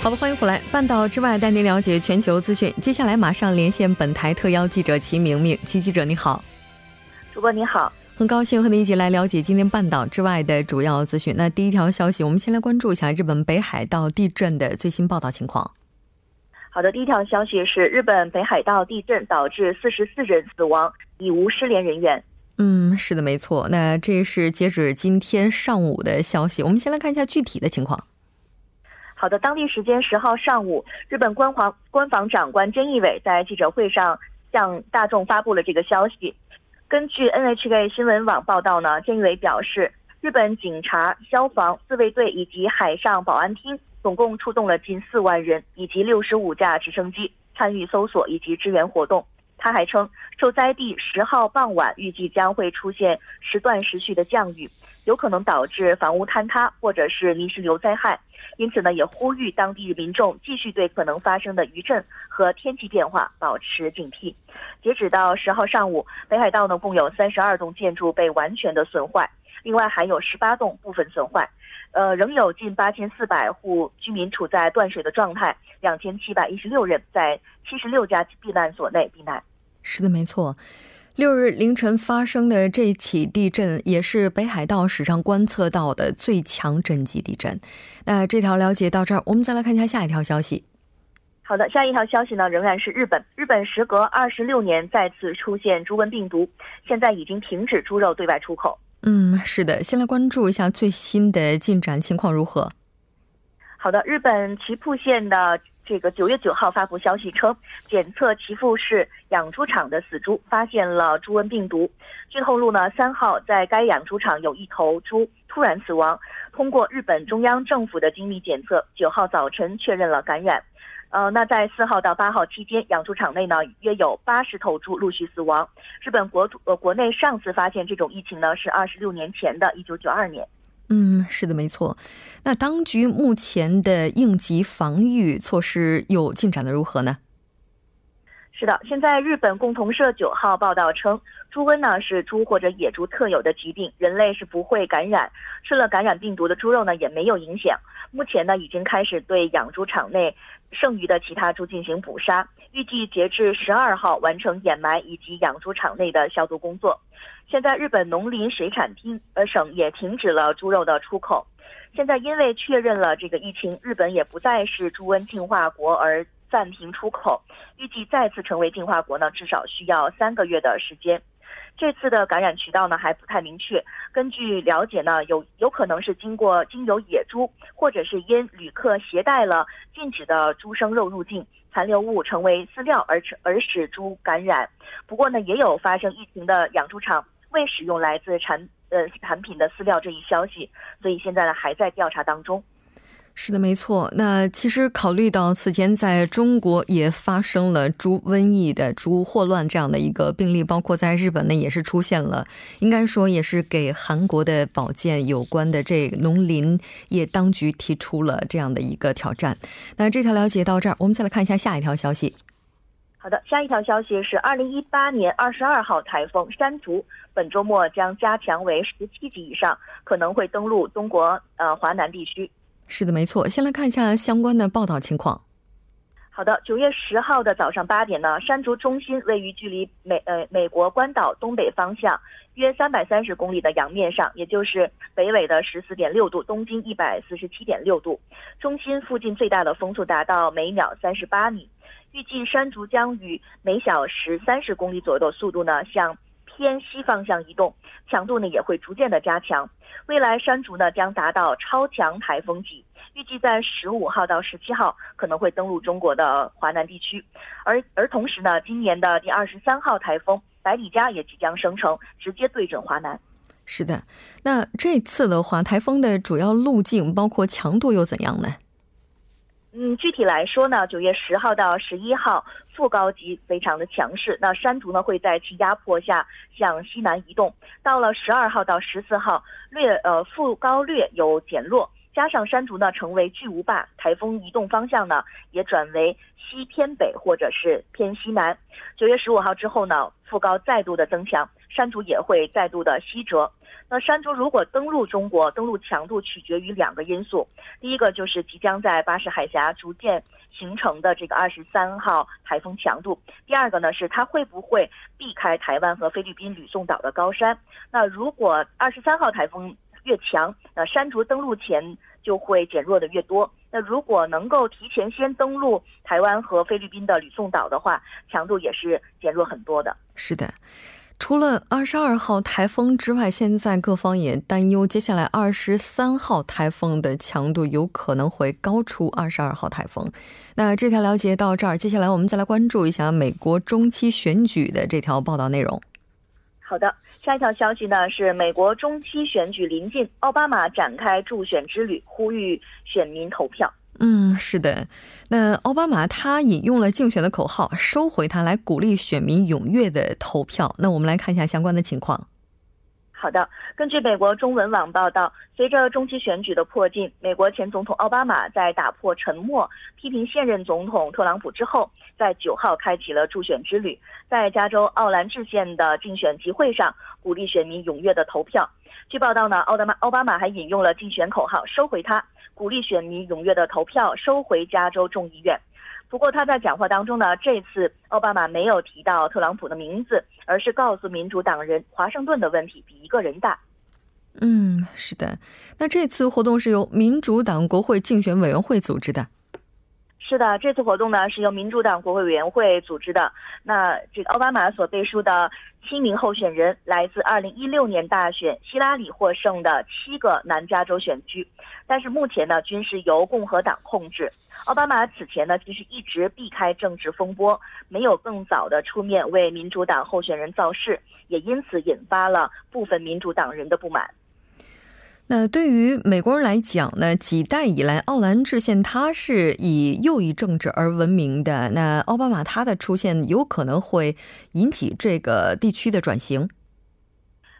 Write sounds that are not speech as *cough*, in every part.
好的，欢迎回来。半岛之外带您了解全球资讯。接下来马上连线本台特邀记者齐明明。齐记者你好，主播你好，很高兴和您一起来了解今天半岛之外的主要资讯。那第一条消息，我们先来关注一下日本北海道地震的最新报道情况。好的，第一条消息是日本北海道地震导致四十四人死亡，已无失联人员。嗯，是的，没错。那这是截止今天上午的消息。我们先来看一下具体的情况。好的，当地时间十号上午，日本官方官房长官菅义伟在记者会上向大众发布了这个消息。根据 NHK 新闻网报道呢，菅义伟表示，日本警察、消防、自卫队以及海上保安厅总共出动了近四万人以及六十五架直升机参与搜索以及支援活动。他还称，受灾地十号傍晚预计将会出现时断时续的降雨，有可能导致房屋坍塌或者是泥石流灾害。因此呢，也呼吁当地民众继续对可能发生的余震和天气变化保持警惕。截止到十号上午，北海道呢共有三十二栋建筑被完全的损坏，另外还有十八栋部分损坏，呃，仍有近八千四百户居民处在断水的状态，两千七百一十六人在七十六家避难所内避难。是的，没错。六日凌晨发生的这起地震，也是北海道史上观测到的最强震级地震。那这条了解到这儿，我们再来看一下下一条消息。好的，下一条消息呢，仍然是日本。日本时隔二十六年再次出现猪瘟病毒，现在已经停止猪肉对外出口。嗯，是的，先来关注一下最新的进展情况如何。好的，日本岐阜县的。这个九月九号发布消息称，检测岐阜市养猪场的死猪，发现了猪瘟病毒。据透露呢，三号在该养猪场有一头猪突然死亡，通过日本中央政府的精密检测，九号早晨确认了感染。呃，那在四号到八号期间，养猪场内呢约有八十头猪陆续死亡。日本国土呃国内上次发现这种疫情呢是二十六年前的一九九二年。嗯，是的，没错。那当局目前的应急防御措施又进展的如何呢？是的，现在日本共同社九号报道称，猪瘟呢是猪或者野猪特有的疾病，人类是不会感染，吃了感染病毒的猪肉呢也没有影响。目前呢已经开始对养猪场内剩余的其他猪进行捕杀，预计截至十二号完成掩埋以及养猪场内的消毒工作。现在日本农林水产厅呃省也停止了猪肉的出口。现在因为确认了这个疫情，日本也不再是猪瘟进化国而暂停出口。预计再次成为进化国呢，至少需要三个月的时间。这次的感染渠道呢还不太明确。根据了解呢，有有可能是经过经由野猪，或者是因旅客携带了禁止的猪生肉入境，残留物成为饲料而成而使猪感染。不过呢，也有发生疫情的养猪场。未使用来自产呃产品的饲料这一消息，所以现在呢还在调查当中。是的，没错。那其实考虑到此前在中国也发生了猪瘟疫的猪霍乱这样的一个病例，包括在日本呢也是出现了，应该说也是给韩国的保健有关的这个农林业当局提出了这样的一个挑战。那这条了解到这儿，我们再来看一下下一条消息。好的，下一条消息是，二零一八年二十二号台风山竹本周末将加强为十七级以上，可能会登陆中国呃华南地区。是的，没错。先来看一下相关的报道情况。好的，九月十号的早上八点呢，山竹中心位于距离美呃美国关岛东北方向约三百三十公里的洋面上，也就是北纬的十四点六度，东经一百四十七点六度。中心附近最大的风速达到每秒三十八米。预计山竹将以每小时三十公里左右的速度呢，向偏西方向移动，强度呢也会逐渐的加强。未来山竹呢将达到超强台风级，预计在十五号到十七号可能会登陆中国的华南地区，而而同时呢，今年的第二十三号台风百里加也即将生成，直接对准华南。是的，那这次的话，台风的主要路径包括强度又怎样呢？嗯，具体来说呢，九月十号到十一号，副高级非常的强势，那山竹呢会在其压迫下向西南移动。到了十二号到十四号，略呃副高略有减弱，加上山竹呢成为巨无霸，台风移动方向呢也转为西偏北或者是偏西南。九月十五号之后呢，副高再度的增强，山竹也会再度的西折。那山竹如果登陆中国，登陆强度取决于两个因素。第一个就是即将在巴士海峡逐渐形成的这个二十三号台风强度。第二个呢是它会不会避开台湾和菲律宾吕宋岛的高山。那如果二十三号台风越强，那山竹登陆前就会减弱的越多。那如果能够提前先登陆台湾和菲律宾的吕宋岛的话，强度也是减弱很多的。是的。除了二十二号台风之外，现在各方也担忧，接下来二十三号台风的强度有可能会高出二十二号台风。那这条了解到这儿，接下来我们再来关注一下美国中期选举的这条报道内容。好的，下一条消息呢是美国中期选举临近，奥巴马展开助选之旅，呼吁选民投票。嗯，是的。那奥巴马他引用了竞选的口号“收回它”来鼓励选民踊跃的投票。那我们来看一下相关的情况。好的，根据美国中文网报道，随着中期选举的迫近，美国前总统奥巴马在打破沉默、批评现任总统特朗普之后，在九号开启了助选之旅，在加州奥兰治县的竞选集会上鼓励选民踊跃的投票。据报道呢，奥巴马奥巴马还引用了竞选口号“收回它”。鼓励选民踊跃的投票，收回加州众议院。不过他在讲话当中呢，这次奥巴马没有提到特朗普的名字，而是告诉民主党人，华盛顿的问题比一个人大。嗯，是的。那这次活动是由民主党国会竞选委员会组织的。是的，这次活动呢是由民主党国会委员会组织的。那这个奥巴马所背书的七名候选人，来自2016年大选希拉里获胜的七个南加州选区，但是目前呢均是由共和党控制。奥巴马此前呢其实一直避开政治风波，没有更早的出面为民主党候选人造势，也因此引发了部分民主党人的不满。那对于美国人来讲呢，几代以来，奥兰治县它是以右翼政治而闻名的。那奥巴马他的出现有可能会引起这个地区的转型。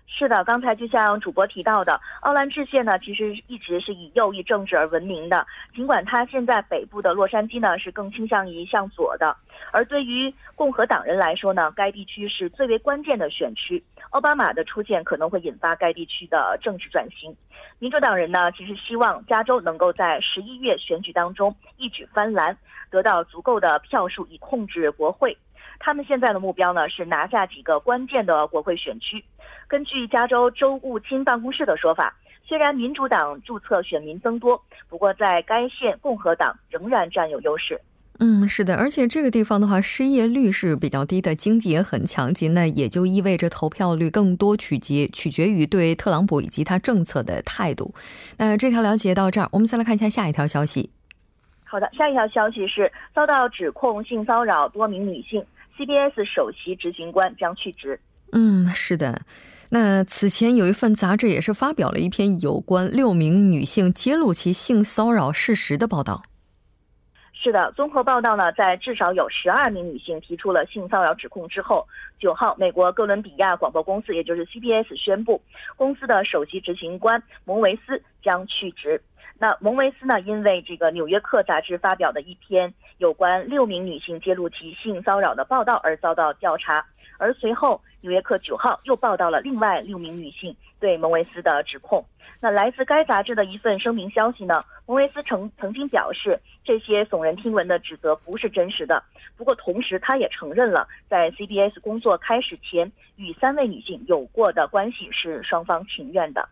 是的，刚才就像主播提到的，奥兰治县呢，其实一直是以右翼政治而闻名的。尽管它现在北部的洛杉矶呢是更倾向于向左的，而对于共和党人来说呢，该地区是最为关键的选区。奥巴马的出现可能会引发该地区的政治转型。民主党人呢，其实希望加州能够在十一月选举当中一举翻蓝，得到足够的票数以控制国会。他们现在的目标呢是拿下几个关键的国会选区。根据加州州务卿办公室的说法，虽然民主党注册选民增多，不过在该县共和党仍然占有优势。嗯，是的，而且这个地方的话，失业率是比较低的，经济也很强劲，那也就意味着投票率更多取决取决于对特朗普以及他政策的态度。那这条了解到这儿，我们再来看一下下一条消息。好的，下一条消息是遭到指控性骚扰多名女性，CBS 首席执行官将去职。嗯，是的。那此前有一份杂志也是发表了一篇有关六名女性揭露其性骚扰事实的报道。是的，综合报道呢，在至少有十二名女性提出了性骚扰指控之后，九号，美国哥伦比亚广播公司，也就是 CBS 宣布，公司的首席执行官蒙维斯将去职。那蒙维斯呢，因为这个《纽约客》杂志发表的一篇有关六名女性揭露其性骚扰的报道而遭到调查，而随后。《纽约客》九号又报道了另外六名女性对蒙维斯的指控。那来自该杂志的一份声明消息呢？蒙维斯曾曾经表示，这些耸人听闻的指责不是真实的。不过，同时他也承认了，在 CBS 工作开始前与三位女性有过的关系是双方情愿的。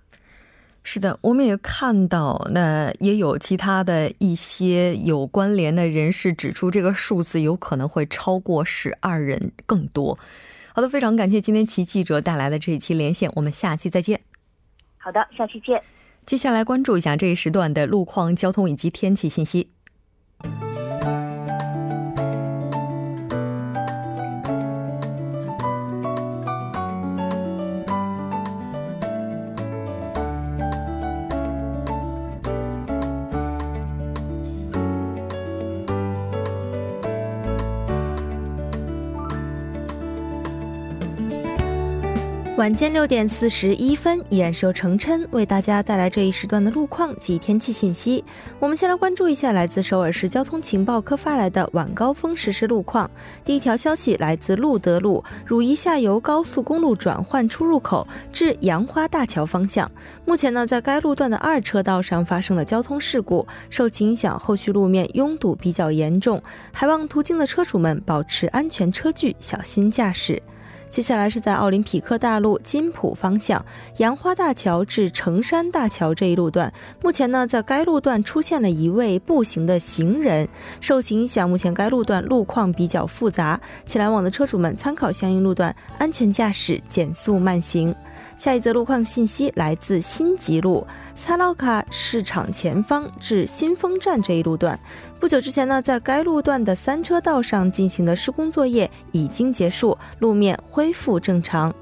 是的，我们也看到，那也有其他的一些有关联的人士指出，这个数字有可能会超过十二人更多。好的，非常感谢今天齐记者带来的这一期连线，我们下期再见。好的，下期见。接下来关注一下这一时段的路况、交通以及天气信息。晚间六点四十一分，依然是由程琛为大家带来这一时段的路况及天气信息。我们先来关注一下来自首尔市交通情报科发来的晚高峰实时路况。第一条消息来自路德路汝矣下游高速公路转换出入口至杨花大桥方向，目前呢，在该路段的二车道上发生了交通事故，受其影响，后续路面拥堵比较严重，还望途经的车主们保持安全车距，小心驾驶。接下来是在奥林匹克大路金浦方向杨花大桥至成山大桥这一路段，目前呢，在该路段出现了一位步行的行人，受其影响，目前该路段路况比较复杂，请来往的车主们参考相应路段，安全驾驶，减速慢行。下一则路况信息来自新吉路萨拉卡市场前方至新丰站这一路段。不久之前呢，在该路段的三车道上进行的施工作业已经结束，路面恢复正常。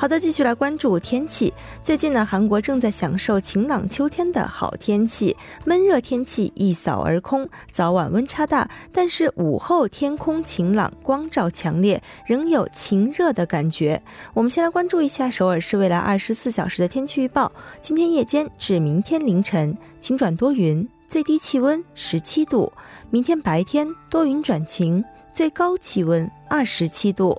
好的，继续来关注天气。最近呢，韩国正在享受晴朗秋天的好天气，闷热天气一扫而空，早晚温差大，但是午后天空晴朗，光照强烈，仍有晴热的感觉。我们先来关注一下首尔市未来二十四小时的天气预报：今天夜间至明天凌晨晴转多云，最低气温十七度；明天白天多云转晴，最高气温二十七度。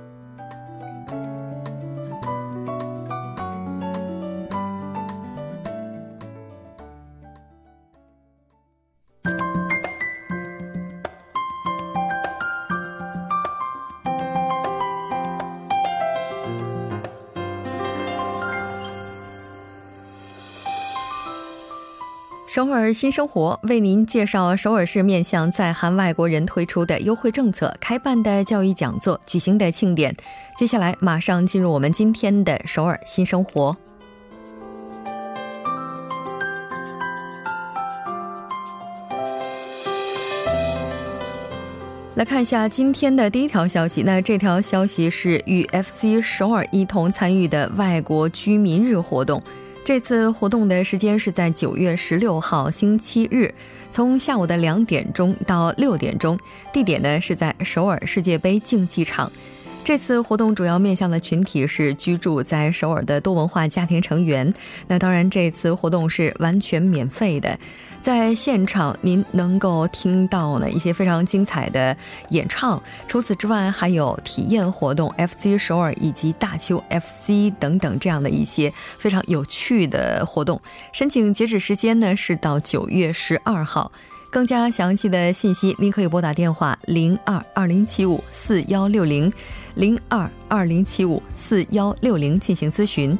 首尔新生活为您介绍首尔市面向在韩外国人推出的优惠政策、开办的教育讲座、举行的庆典。接下来马上进入我们今天的首尔新生活。来看一下今天的第一条消息。那这条消息是与 FC 首尔一同参与的外国居民日活动。这次活动的时间是在九月十六号星期日，从下午的两点钟到六点钟，地点呢是在首尔世界杯竞技场。这次活动主要面向的群体是居住在首尔的多文化家庭成员。那当然，这次活动是完全免费的。在现场，您能够听到呢一些非常精彩的演唱。除此之外，还有体验活动、FC 首尔以及大邱 FC 等等这样的一些非常有趣的活动。申请截止时间呢是到九月十二号。更加详细的信息，您可以拨打电话零二二零七五四幺六零零二二零七五四幺六零进行咨询。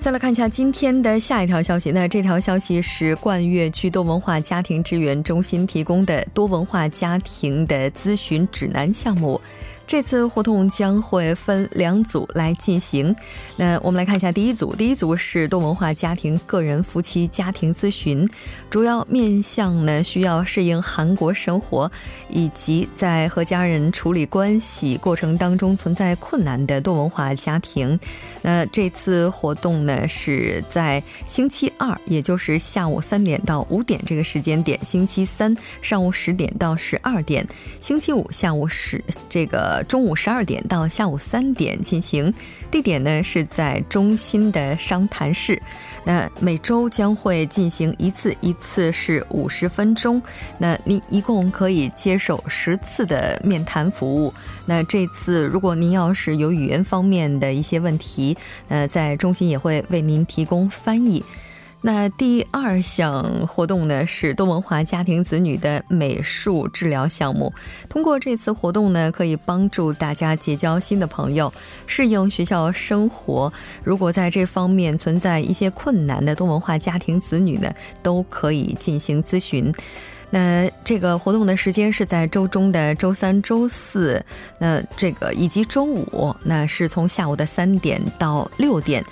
再来看一下今天的下一条消息。那这条消息是冠岳区多文化家庭支援中心提供的多文化家庭的咨询指南项目。这次活动将会分两组来进行。那我们来看一下第一组，第一组是多文化家庭个人夫妻家庭咨询，主要面向呢需要适应韩国生活，以及在和家人处理关系过程当中存在困难的多文化家庭。那这次活动呢是在星期二，也就是下午三点到五点这个时间点；星期三上午十点到十二点；星期五下午十这个。中午十二点到下午三点进行，地点呢是在中心的商谈室。那每周将会进行一次，一次是五十分钟。那您一共可以接受十次的面谈服务。那这次如果您要是有语言方面的一些问题，呃，在中心也会为您提供翻译。那第二项活动呢是多文化家庭子女的美术治疗项目。通过这次活动呢，可以帮助大家结交新的朋友，适应学校生活。如果在这方面存在一些困难的多文化家庭子女呢，都可以进行咨询。那这个活动的时间是在周中的周三、周四，那这个以及周五，那是从下午的三点到六点。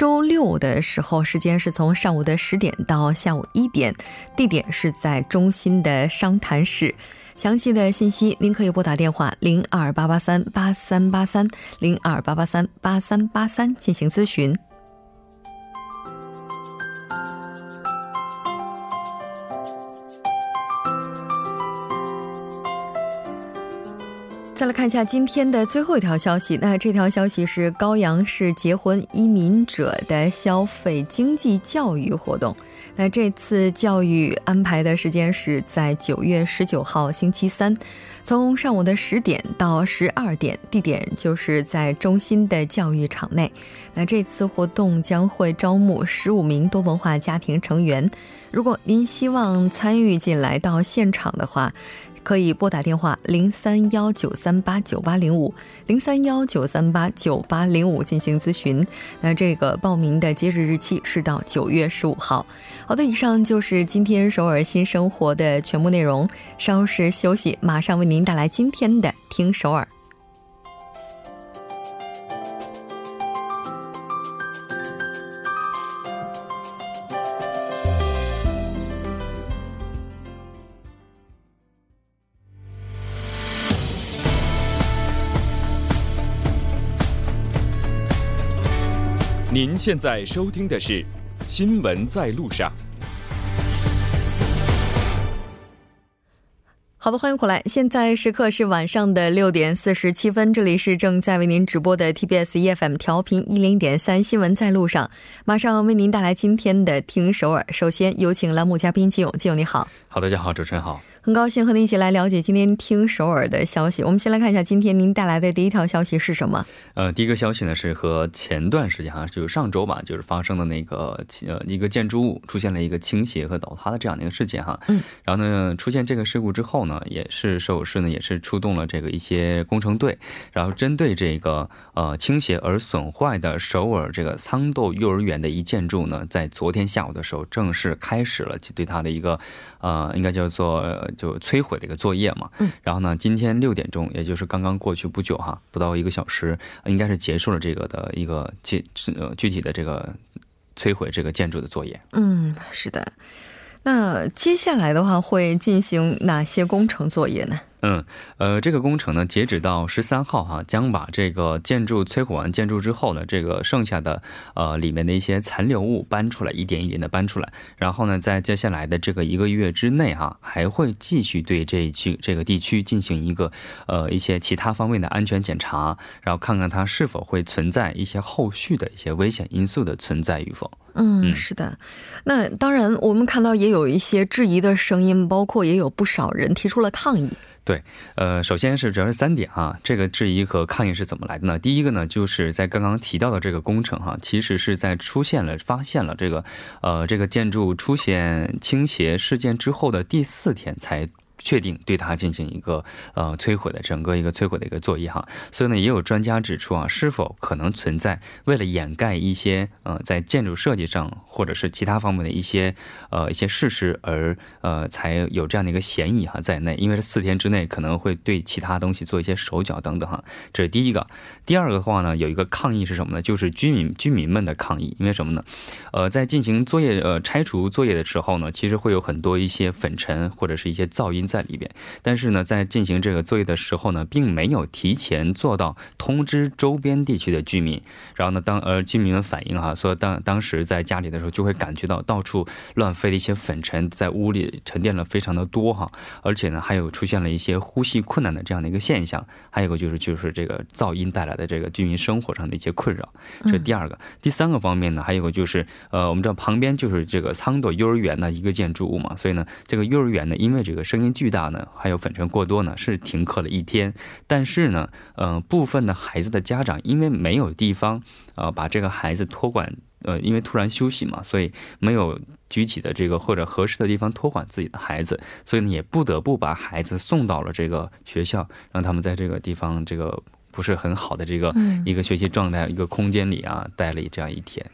周六的时候，时间是从上午的十点到下午一点，地点是在中心的商谈室。详细的信息您可以拨打电话零二八八三八三八三零二八八三八三八三进行咨询。再来看一下今天的最后一条消息。那这条消息是高阳市结婚移民者的消费经济教育活动。那这次教育安排的时间是在九月十九号星期三，从上午的十点到十二点，地点就是在中心的教育场内。那这次活动将会招募十五名多文化家庭成员。如果您希望参与进来到现场的话，可以拨打电话零三幺九三八九八零五零三幺九三八九八零五进行咨询。那这个报名的截止日期是到九月十五号。好的，以上就是今天首尔新生活的全部内容。稍事休息，马上为您带来今天的听首尔。您现在收听的是《新闻在路上》。好的，欢迎回来。现在时刻是晚上的六点四十七分，这里是正在为您直播的 TBS EFM 调频一零点三《新闻在路上》，马上为您带来今天的听首尔。首先有请栏目嘉宾金勇，金勇你好。好，大家好，主持人好。很高兴和您一起来了解今天听首尔的消息。我们先来看一下今天您带来的第一条消息是什么？呃，第一个消息呢是和前段时间哈，就是上周吧，就是发生的那个呃一个建筑物出现了一个倾斜和倒塌的这样的一个事件哈。嗯。然后呢，出现这个事故之后呢，也是首尔市呢也是出动了这个一些工程队，然后针对这个呃倾斜而损坏的首尔这个仓豆幼儿园的一建筑呢，在昨天下午的时候正式开始了对它的一个呃应该叫做。就摧毁的一个作业嘛，嗯，然后呢，今天六点钟，也就是刚刚过去不久哈，不到一个小时，应该是结束了这个的一个具呃具体的这个摧毁这个建筑的作业。嗯，是的。那接下来的话会进行哪些工程作业呢？嗯，呃，这个工程呢，截止到十三号哈，将把这个建筑摧毁完建筑之后呢，这个剩下的呃里面的一些残留物搬出来，一点一点的搬出来。然后呢，在接下来的这个一个月之内哈，还会继续对这一区这个地区进行一个呃一些其他方面的安全检查，然后看看它是否会存在一些后续的一些危险因素的存在与否。嗯，是的。那当然，我们看到也有一些质疑的声音，包括也有不少人提出了抗议。对，呃，首先是主要是三点啊，这个质疑和抗议是怎么来的呢？第一个呢，就是在刚刚提到的这个工程哈，其实是在出现了发现了这个，呃，这个建筑出现倾斜事件之后的第四天才。确定对它进行一个呃摧毁的整个一个摧毁的一个作业哈，所以呢，也有专家指出啊，是否可能存在为了掩盖一些呃在建筑设计上或者是其他方面的一些呃一些事实而呃才有这样的一个嫌疑哈在内，因为这四天之内可能会对其他东西做一些手脚等等哈，这是第一个。第二个的话呢，有一个抗议是什么呢？就是居民居民们的抗议，因为什么呢？呃，在进行作业呃拆除作业的时候呢，其实会有很多一些粉尘或者是一些噪音。在里边，但是呢，在进行这个作业的时候呢，并没有提前做到通知周边地区的居民。然后呢，当呃居民们反映哈，说当当时在家里的时候，就会感觉到到处乱飞的一些粉尘在屋里沉淀了非常的多哈，而且呢，还有出现了一些呼吸困难的这样的一个现象。还有个就是就是这个噪音带来的这个居民生活上的一些困扰。这是第二个，第三个方面呢，还有个就是呃，我们知道旁边就是这个仓朵幼儿园的一个建筑物嘛，所以呢，这个幼儿园呢，因为这个声音。巨大呢，还有粉尘过多呢，是停课了一天。但是呢，嗯，部分的孩子的家长因为没有地方，呃，把这个孩子托管呃，因为突然休息嘛，所以没有具体的这个或者合适的地方托管自己的孩子，所以呢，也不得不把孩子送到了这个学校，让他们在这个地方这个不是很好的这个一个学习状态、一个空间里啊，待了这样一天。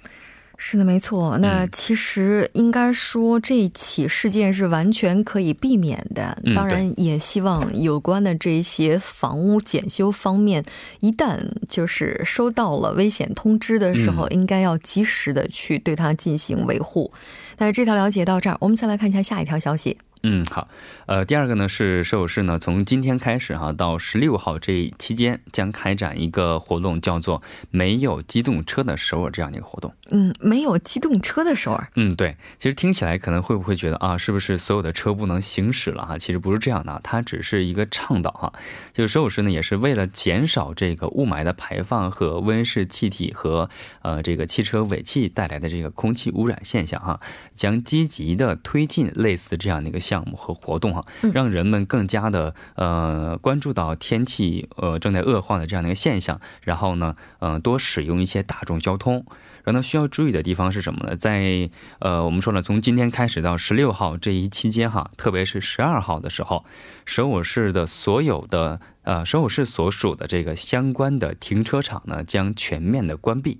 是的，没错。那其实应该说，这起事件是完全可以避免的。当然，也希望有关的这些房屋检修方面，一旦就是收到了危险通知的时候，应该要及时的去对它进行维护。那这条了解到这儿，我们再来看一下下一条消息。嗯，好，呃，第二个呢是首尔市呢，从今天开始哈，到十六号这期间将开展一个活动，叫做“没有机动车的首尔”这样的一个活动。嗯，没有机动车的首尔。嗯，对，其实听起来可能会不会觉得啊，是不是所有的车不能行驶了哈？其实不是这样的，它只是一个倡导哈，就是首尔市呢也是为了减少这个雾霾的排放和温室气体和呃这个汽车尾气带来的这个空气污染现象哈，将积极的推进类似这样的一个项。项目和活动哈，让人们更加的呃关注到天气呃正在恶化的这样的一个现象，然后呢，嗯，多使用一些大众交通。然后呢，需要注意的地方是什么呢？在呃，我们说了，从今天开始到十六号这一期间哈，特别是十二号的时候，首尔市的所有的呃首尔市所属的这个相关的停车场呢，将全面的关闭。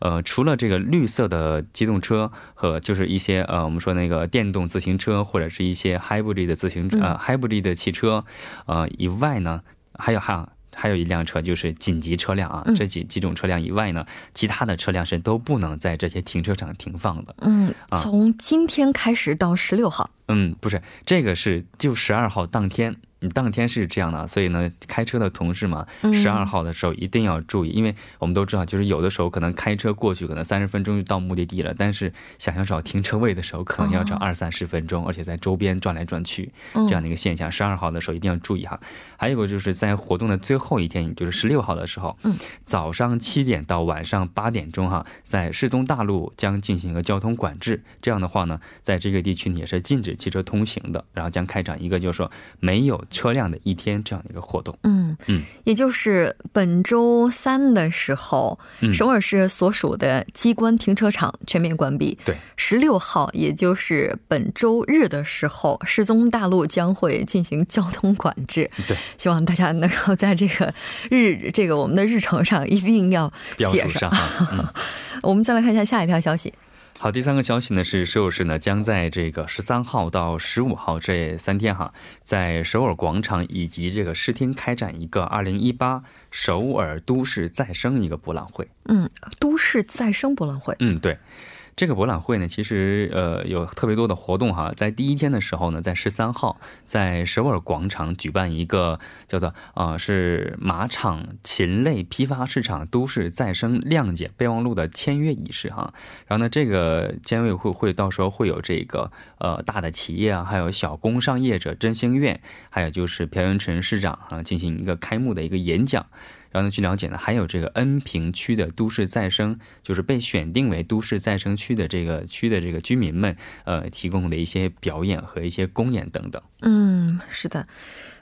呃，除了这个绿色的机动车和就是一些呃，我们说那个电动自行车或者是一些 hybrid 的自行车、呃 hybrid 的汽车，呃以外呢，还有还还有一辆车就是紧急车辆啊，这几几种车辆以外呢，其他的车辆是都不能在这些停车场停放的。嗯，从今天开始到十六号。嗯，不是，这个是就十二号当天。你当天是这样的，所以呢，开车的同事嘛，十二号的时候一定要注意，因为我们都知道，就是有的时候可能开车过去，可能三十分钟就到目的地了，但是想要找停车位的时候，可能要找二三十分钟，而且在周边转来转去这样的一个现象。十二号的时候一定要注意哈。还有个就是在活动的最后一天，也就是十六号的时候，早上七点到晚上八点钟哈，在世宗大路将进行一个交通管制。这样的话呢，在这个地区也是禁止汽车通行的，然后将开展一个就是说没有。车辆的一天这样的一个活动，嗯嗯，也就是本周三的时候，首尔市所属的机关停车场全面关闭。对，十六号，也就是本周日的时候，世宗大陆将会进行交通管制。对，希望大家能够在这个日 *laughs* 这个我们的日程上一定要写上。*laughs* 我们再来看一下下一条消息。好，第三个消息呢是首尔市呢将在这个十三号到十五号这三天哈，在首尔广场以及这个市厅开展一个二零一八首尔都市再生一个博览会。嗯，都市再生博览会。嗯，对。这个博览会呢，其实呃有特别多的活动哈。在第一天的时候呢，在十三号，在首尔广场举办一个叫做啊是马场禽类批发市场都市再生谅解备忘录的签约仪式哈。然后呢，这个监委会会到时候会有这个呃大的企业啊，还有小工商业者振兴院，还有就是朴元淳市长啊进行一个开幕的一个演讲。然后呢，据了解呢，还有这个恩平区的都市再生，就是被选定为都市再生区的这个区的这个居民们，呃，提供的一些表演和一些公演等等。嗯，是的，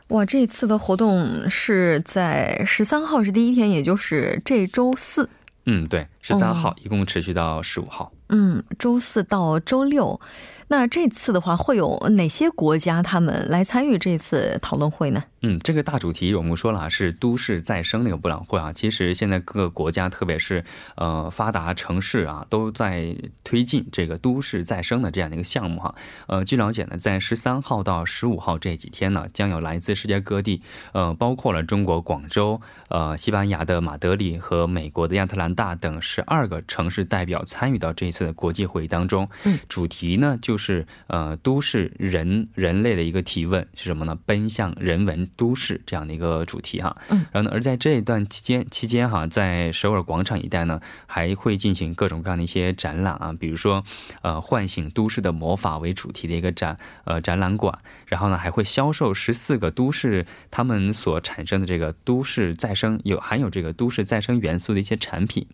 哇，这次的活动是在十三号是第一天，也就是这周四。嗯，对，十三号一共持续到十五号。嗯，周四到周六。那这次的话，会有哪些国家他们来参与这次讨论会呢？嗯，这个大主题我们说了啊，是都市再生那个博览会啊。其实现在各个国家，特别是呃发达城市啊，都在推进这个都市再生的这样的一个项目哈。呃，据了解呢，在十三号到十五号这几天呢，将有来自世界各地，呃，包括了中国广州、呃西班牙的马德里和美国的亚特兰大等十二个城市代表参与到这一次的国际会议当中。嗯，主题呢就是呃都市人人类的一个提问是什么呢？奔向人文。都市这样的一个主题哈，嗯，然后呢，而在这一段期间期间哈，在首尔广场一带呢，还会进行各种各样的一些展览啊，比如说，呃，唤醒都市的魔法为主题的一个展，呃，展览馆，然后呢，还会销售十四个都市他们所产生的这个都市再生有含有这个都市再生元素的一些产品，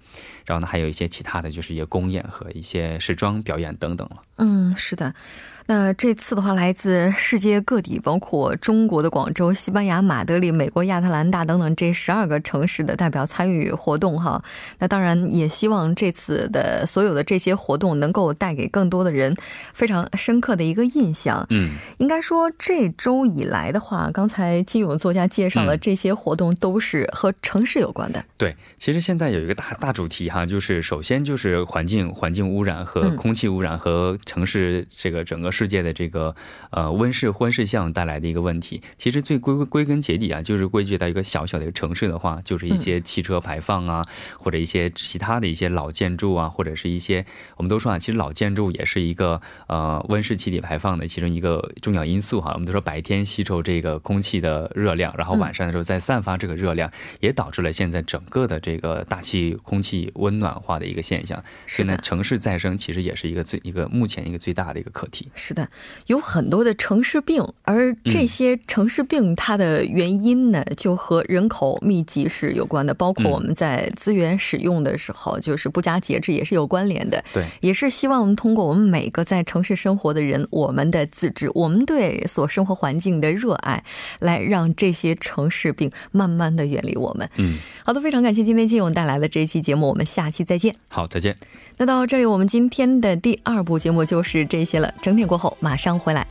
然后呢，还有一些其他的就是一些公演和一些时装表演等等了。嗯，是的。那这次的话，来自世界各地，包括中国的广州、西班牙马德里、美国亚特兰大等等这十二个城市的代表参与活动哈。那当然也希望这次的所有的这些活动能够带给更多的人非常深刻的一个印象。嗯，应该说这周以来的话，刚才金勇作家介绍了这些活动都是和城市有关的。对，其实现在有一个大大主题哈，就是首先就是环境环境污染和空气污染和城市这个整个。世界的这个呃温室温室效应带来的一个问题，其实最归归根结底啊，就是归结到一个小小的一个城市的话，就是一些汽车排放啊，或者一些其他的一些老建筑啊，或者是一些我们都说啊，其实老建筑也是一个呃温室气体排放的其中一个重要因素哈。我们都说白天吸收这个空气的热量，然后晚上的时候再散发这个热量，也导致了现在整个的这个大气空气温暖化的一个现象。现在城市再生其实也是一个最一个目前一个最大的一个课题。是的，有很多的城市病，而这些城市病它的原因呢，就和人口密集是有关的，包括我们在资源使用的时候，就是不加节制也是有关联的。对，也是希望我们通过我们每个在城市生活的人，我们的自制，我们对所生活环境的热爱，来让这些城市病慢慢的远离我们。嗯，好的，非常感谢今天金勇带来的这一期节目，我们下期再见。好，再见。那到这里，我们今天的第二部节目就是这些了。整点过后马上回来。